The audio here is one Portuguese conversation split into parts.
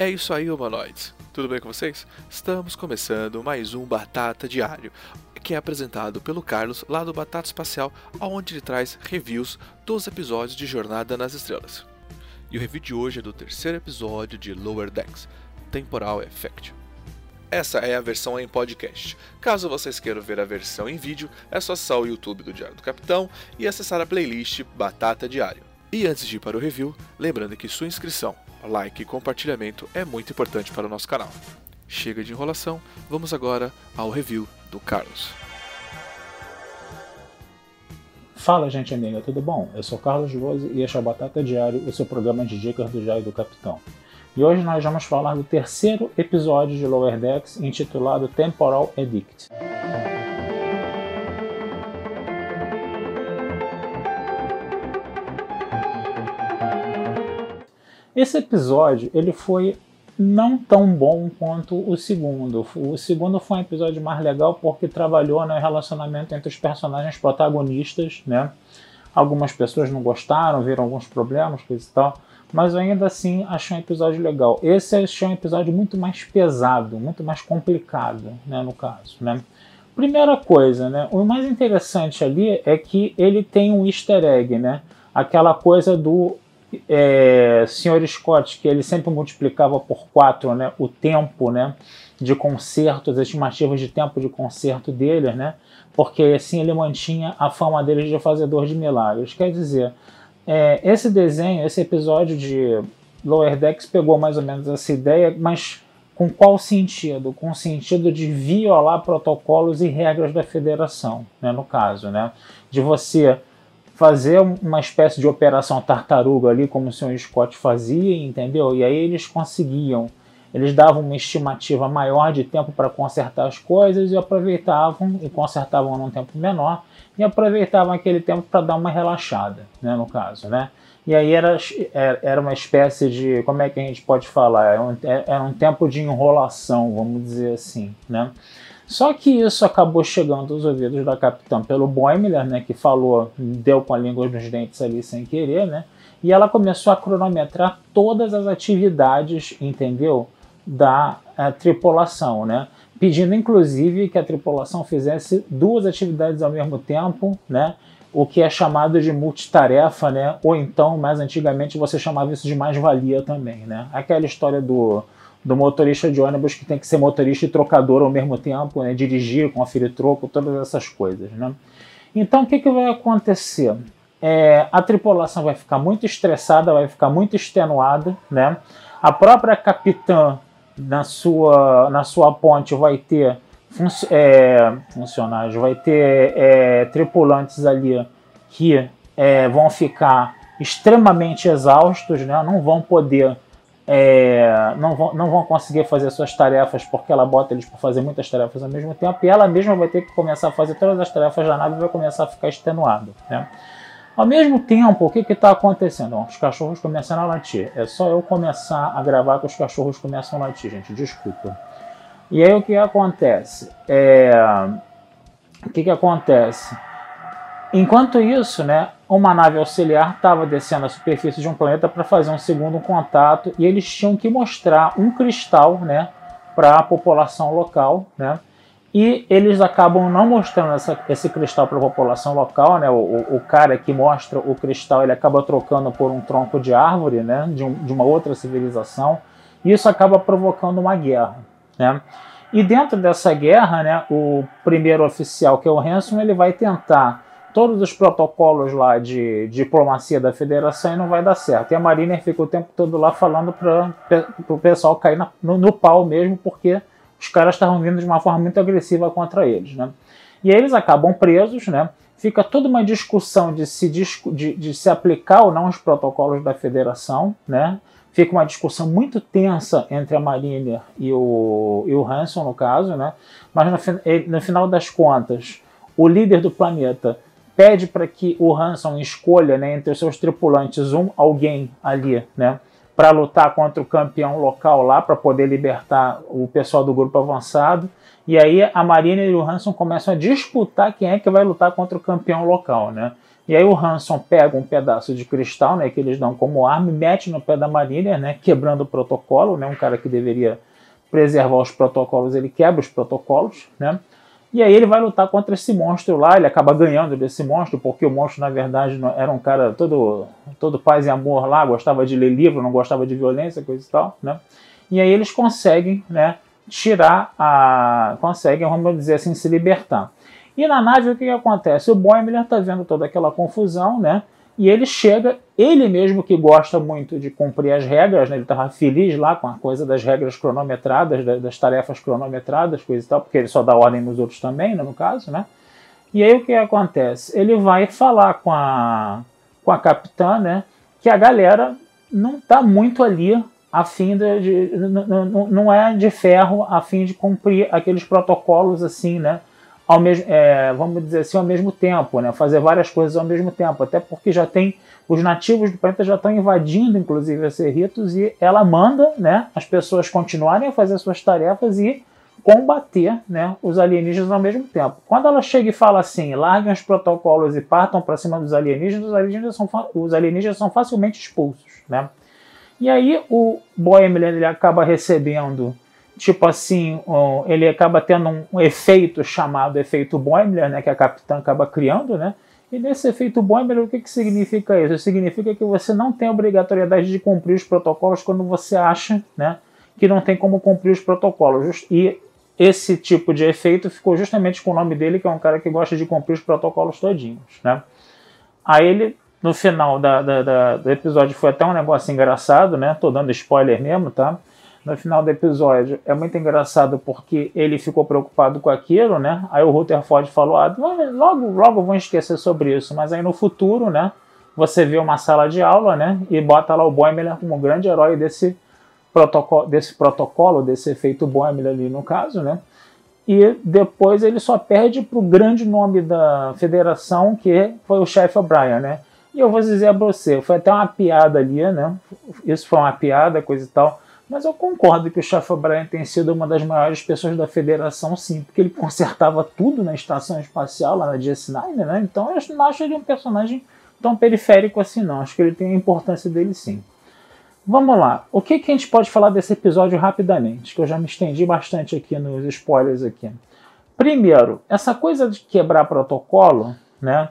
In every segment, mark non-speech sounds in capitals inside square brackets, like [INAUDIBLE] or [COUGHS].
É isso aí, humanoides. Tudo bem com vocês? Estamos começando mais um Batata Diário, que é apresentado pelo Carlos lá do Batata Espacial, onde ele traz reviews dos episódios de Jornada nas Estrelas. E o review de hoje é do terceiro episódio de Lower Decks, Temporal Effect. Essa é a versão em podcast. Caso vocês queiram ver a versão em vídeo, é só acessar o YouTube do Diário do Capitão e acessar a playlist Batata Diário. E antes de ir para o review, lembrando que sua inscrição, like e compartilhamento é muito importante para o nosso canal. Chega de enrolação, vamos agora ao review do Carlos. Fala, gente amiga, tudo bom? Eu sou Carlos Rose e este é o Batata Diário, o seu programa de dicas do Diário do Capitão. E hoje nós vamos falar do terceiro episódio de Lower Decks, intitulado Temporal Edict. Esse episódio ele foi não tão bom quanto o segundo. O segundo foi um episódio mais legal porque trabalhou no relacionamento entre os personagens protagonistas, né? Algumas pessoas não gostaram, viram alguns problemas, coisa e tal, mas ainda assim achei um episódio legal. Esse achei um episódio muito mais pesado, muito mais complicado, né, no caso, né? Primeira coisa, né? O mais interessante ali é que ele tem um easter egg, né? Aquela coisa do é, Sr. Scott, que ele sempre multiplicava por 4 né, o tempo né, de concerto, as estimativas de tempo de concerto dele, né, porque assim ele mantinha a fama dele de fazedor de milagres. Quer dizer, é, esse desenho, esse episódio de Lower Decks pegou mais ou menos essa ideia, mas com qual sentido? Com o sentido de violar protocolos e regras da federação, né, no caso, né, de você fazer uma espécie de operação tartaruga ali, como o Sr. Scott fazia, entendeu? E aí eles conseguiam, eles davam uma estimativa maior de tempo para consertar as coisas e aproveitavam, e consertavam num tempo menor, e aproveitavam aquele tempo para dar uma relaxada, né, no caso, né? E aí era, era uma espécie de, como é que a gente pode falar? Era um, era um tempo de enrolação, vamos dizer assim, né? Só que isso acabou chegando aos ouvidos da capitã pelo Boimler, né, que falou, deu com a língua nos dentes ali sem querer, né? E ela começou a cronometrar todas as atividades, entendeu? Da eh, tripulação, né? Pedindo inclusive que a tripulação fizesse duas atividades ao mesmo tempo, né? O que é chamado de multitarefa, né? Ou então, mais antigamente, você chamava isso de mais-valia também, né? Aquela história do do motorista de ônibus que tem que ser motorista e trocador ao mesmo tempo, né? dirigir, conferir troco, todas essas coisas. Né? Então o que, que vai acontecer? É, a tripulação vai ficar muito estressada, vai ficar muito extenuada, né? A própria capitã na sua, na sua ponte vai ter é, funcionários, vai ter é, tripulantes ali que é, vão ficar extremamente exaustos, né? Não vão poder é, não, vão, não vão conseguir fazer suas tarefas porque ela bota eles para fazer muitas tarefas ao mesmo tempo e ela mesma vai ter que começar a fazer todas as tarefas da nave e vai começar a ficar extenuada. Né? Ao mesmo tempo, o que está acontecendo? Os cachorros começam a latir. É só eu começar a gravar que os cachorros começam a latir, gente. Desculpa. E aí o que acontece? É... O que, que acontece? Enquanto isso, né, uma nave auxiliar estava descendo a superfície de um planeta para fazer um segundo contato e eles tinham que mostrar um cristal né, para a população local. Né, e eles acabam não mostrando essa, esse cristal para a população local. Né, o, o, cara que mostra o cristal ele acaba trocando por um tronco de árvore né, de, um, de uma outra civilização. E isso acaba provocando uma guerra. Né. E dentro dessa guerra, né, o primeiro oficial, que é o Hanson, ele vai tentar todos os protocolos lá de, diplomacia da federação e não vai dar certo. E a Mariner fica o tempo todo lá falando para o pessoal cair na, no, no, pau mesmo, porque os caras estavam vindo de uma forma muito agressiva contra eles. Né? E aí eles acabam presos, né? fica toda uma discussão de se, de, de se aplicar ou não os protocolos da federação, né? fica uma discussão muito tensa entre a Mariner e o, e o Hanson, no caso, né? mas no, no final das contas, o líder do planeta pede para que o Hanson escolha né, entre os seus tripulantes um alguém ali, né, para lutar contra o campeão local lá, para poder libertar o pessoal do grupo avançado. E aí a Marina e o Hanson começam a disputar quem é que vai lutar contra o campeão local, né? E aí o Hanson pega um pedaço de cristal, né, que eles dão como arma, e mete no pé da Mariner, né, quebrando o protocolo, né, um cara que deveria preservar os protocolos, ele quebra os protocolos, né? E aí ele vai lutar contra esse monstro lá, ele acaba ganhando desse monstro, porque o monstro, na verdade, era um cara todo, todo paz e amor lá, gostava de ler livro, não gostava de violência, coisa e tal, né? E aí eles conseguem, né, tirar a... conseguem, vamos dizer assim, se libertar. E na nave o que, que acontece? O Boimler está vendo toda aquela confusão, né? E ele chega, ele mesmo que gosta muito de cumprir as regras, né? ele estava feliz lá com a coisa das regras cronometradas, das tarefas cronometradas, coisa e tal, porque ele só dá ordem nos outros também, né, no caso, né? E aí o que acontece? Ele vai falar com a, com a capitã, né? Que a galera não está muito ali a fim de, de não, não é de ferro a fim de cumprir aqueles protocolos assim, né? Ao mesmo, é, vamos dizer assim, ao mesmo tempo, né? fazer várias coisas ao mesmo tempo, até porque já tem os nativos do planeta já estão invadindo, inclusive, a Cerritos e ela manda, né, as pessoas continuarem a fazer suas tarefas e combater, né, os alienígenas ao mesmo tempo. Quando ela chega e fala assim, larguem os protocolos e partam para cima dos alienígenas, os alienígenas são, os alienígenas são facilmente expulsos, né? E aí o Boeing ele acaba recebendo tipo assim, ele acaba tendo um efeito chamado efeito Boimler, né, que a capitã acaba criando, né? E nesse efeito Boimler, o que, que significa isso? Significa que você não tem obrigatoriedade de cumprir os protocolos quando você acha, né, que não tem como cumprir os protocolos. E esse tipo de efeito ficou justamente com o nome dele, que é um cara que gosta de cumprir os protocolos todinhos, né? Aí ele, no final da, da, da, do episódio, foi até um negócio engraçado, né? Tô dando spoiler mesmo, tá? No final do episódio é muito engraçado porque ele ficou preocupado com aquilo, né? Aí o Rutherford falou: ah, logo, logo vão esquecer sobre isso, mas aí no futuro, né? Você vê uma sala de aula, né? E bota lá o Boimler como um grande herói desse protocolo, desse protocolo, desse efeito Boimler ali no caso, né? E depois ele só perde para o grande nome da federação, que foi o chefe O'Brien, né? E eu vou dizer a você, foi até uma piada ali, né? Isso foi uma piada, coisa e tal mas eu concordo que o Chef O'Brien tem sido uma das maiores pessoas da federação, sim, porque ele consertava tudo na estação espacial, lá na DS9, né? Então eu não acho ele um personagem tão periférico assim, não. Acho que ele tem a importância dele, sim. Vamos lá. O que, que a gente pode falar desse episódio rapidamente? Que eu já me estendi bastante aqui nos spoilers aqui. Primeiro, essa coisa de quebrar protocolo, né?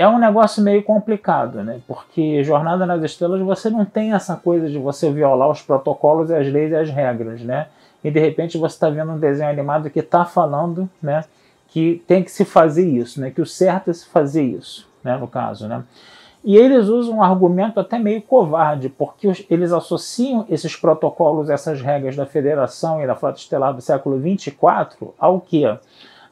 É um negócio meio complicado, né? Porque Jornada nas Estrelas você não tem essa coisa de você violar os protocolos e as leis e as regras, né? E de repente você está vendo um desenho animado que está falando, né? Que tem que se fazer isso, né? Que o certo é se fazer isso, né? No caso, né? E eles usam um argumento até meio covarde, porque eles associam esses protocolos, essas regras da Federação e da Frota Estelar do século 24 ao que?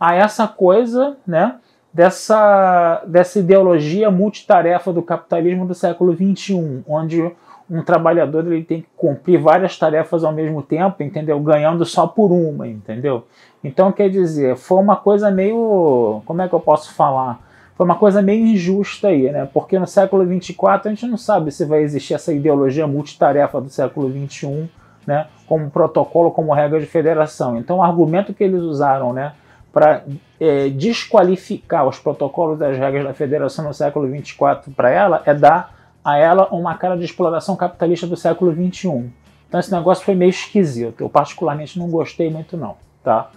A essa coisa, né? Dessa, dessa ideologia multitarefa do capitalismo do século XXI, onde um trabalhador ele tem que cumprir várias tarefas ao mesmo tempo, entendeu? Ganhando só por uma, entendeu? Então, quer dizer, foi uma coisa meio. Como é que eu posso falar? Foi uma coisa meio injusta aí, né? Porque no século 24 a gente não sabe se vai existir essa ideologia multitarefa do século 21, né? Como protocolo, como regra de federação. Então, o argumento que eles usaram, né? Para é, desqualificar os protocolos das regras da federação no século 24 para ela é dar a ela uma cara de exploração capitalista do século 21. Então esse negócio foi meio esquisito. Eu particularmente não gostei muito não, tá?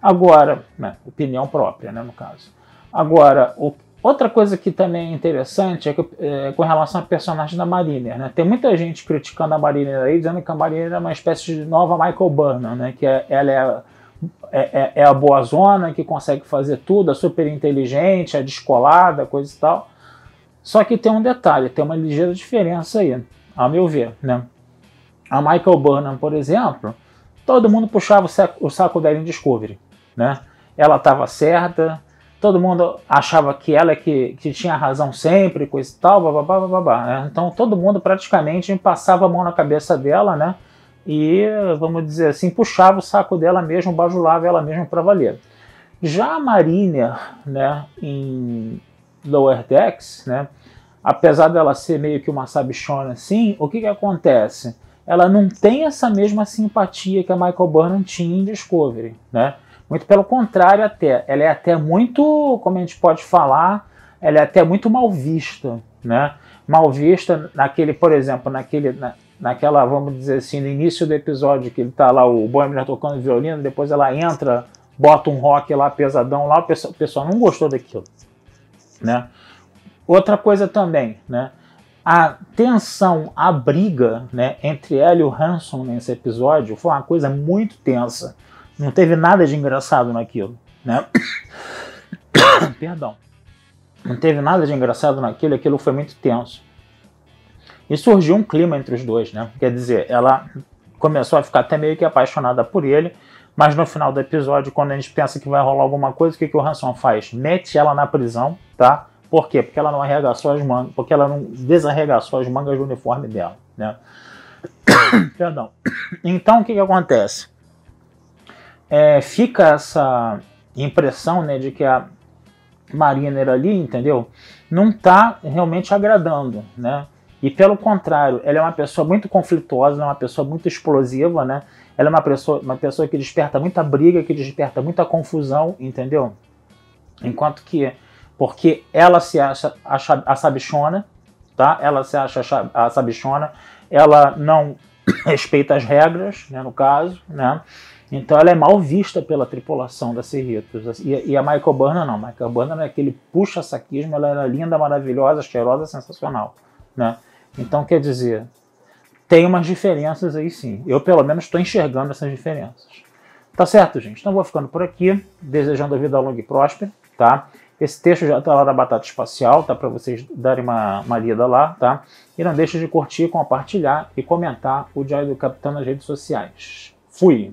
Agora, né, opinião própria, né, no caso. Agora, o, outra coisa que também é interessante é, que, é com relação a personagem da Mariner, né? Tem muita gente criticando a Mariner aí, dizendo que a Mariner é uma espécie de nova Michael Burnham, né? Que é, ela é é, é, é, a boa zona, que consegue fazer tudo, é super inteligente, é descolada, coisa e tal. Só que tem um detalhe, tem uma ligeira diferença aí, a meu ver. Né? A Michael Burnham, por exemplo, todo mundo puxava o saco, o saco dela em Discovery. Né? Ela estava certa, todo mundo achava que ela é que, que tinha razão sempre, coisa e tal, babá, babá, né? Então todo mundo praticamente passava a mão na cabeça dela, né? E, vamos dizer assim, puxava o saco dela mesmo, bajulava ela mesma para valer. Já a Mariner, né, em, Lower Decks, né? Apesar dela ser meio que uma sabichona assim, o que que acontece? Ela não tem essa mesma simpatia que a Michael Burnham tinha em Discovery, né? Muito pelo contrário até, ela é até muito, como a gente pode falar, ela é até muito mal vista, né? Mal vista naquele, por exemplo, naquele, na, naquela, vamos dizer assim, no início do episódio que ele tá lá, o Boimler tocando violino, depois ela entra, bota um rock lá pesadão lá, o pessoal, o pessoal não gostou daquilo, né? Outra coisa também, né? A tensão, a briga, né, entre ela e o Hanson nesse episódio foi uma coisa muito tensa. Não teve nada de engraçado naquilo, né? [COUGHS] Perdão. Não teve nada de engraçado naquilo, aquilo foi muito tenso. E surgiu um clima entre os dois, né? Quer dizer, ela começou a ficar até meio que apaixonada por ele, mas no final do episódio, quando a gente pensa que vai rolar alguma coisa, o que, que o Hanson faz? Mete ela na prisão, tá? Por quê? Porque ela não arregaçou as mangas, porque ela não desarregaçou as mangas do uniforme dela, né? [COUGHS] Perdão. Então o que, que acontece? É, fica essa impressão né, de que a Mariner ali, entendeu? Não está realmente agradando, né? E pelo contrário, ela é uma pessoa muito conflituosa, é uma pessoa muito explosiva, né? Ela é uma pessoa, uma pessoa que desperta muita briga, que desperta muita confusão, entendeu? Enquanto que, porque ela se acha, a sabichona, tá? Ela se acha a sabichona, ela não [COUGHS] respeita as regras, né, no caso, né? Então ela é mal vista pela tripulação da Cerritos. E, e, a Michael Burnham não. Michael Burnham é aquele puxa-saquismo, ela era linda, maravilhosa, cheirosa, sensacional. Né? Então, quer dizer, tem umas diferenças aí sim. Eu, pelo menos, estou enxergando essas diferenças. Tá certo, gente? Então, vou ficando por aqui, desejando a vida longa e próspera, tá? Esse texto já está lá na Batata Espacial, tá? Para vocês darem uma, uma lida lá, tá? E não deixe de curtir, compartilhar e comentar o Diário do Capitão nas redes sociais. Fui!